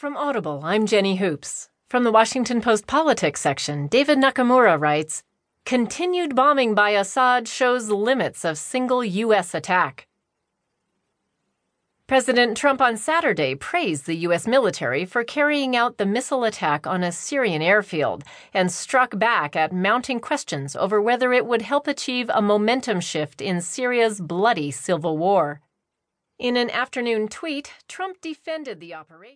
From Audible, I'm Jenny Hoops. From the Washington Post Politics section, David Nakamura writes Continued bombing by Assad shows limits of single U.S. attack. President Trump on Saturday praised the U.S. military for carrying out the missile attack on a Syrian airfield and struck back at mounting questions over whether it would help achieve a momentum shift in Syria's bloody civil war. In an afternoon tweet, Trump defended the operation.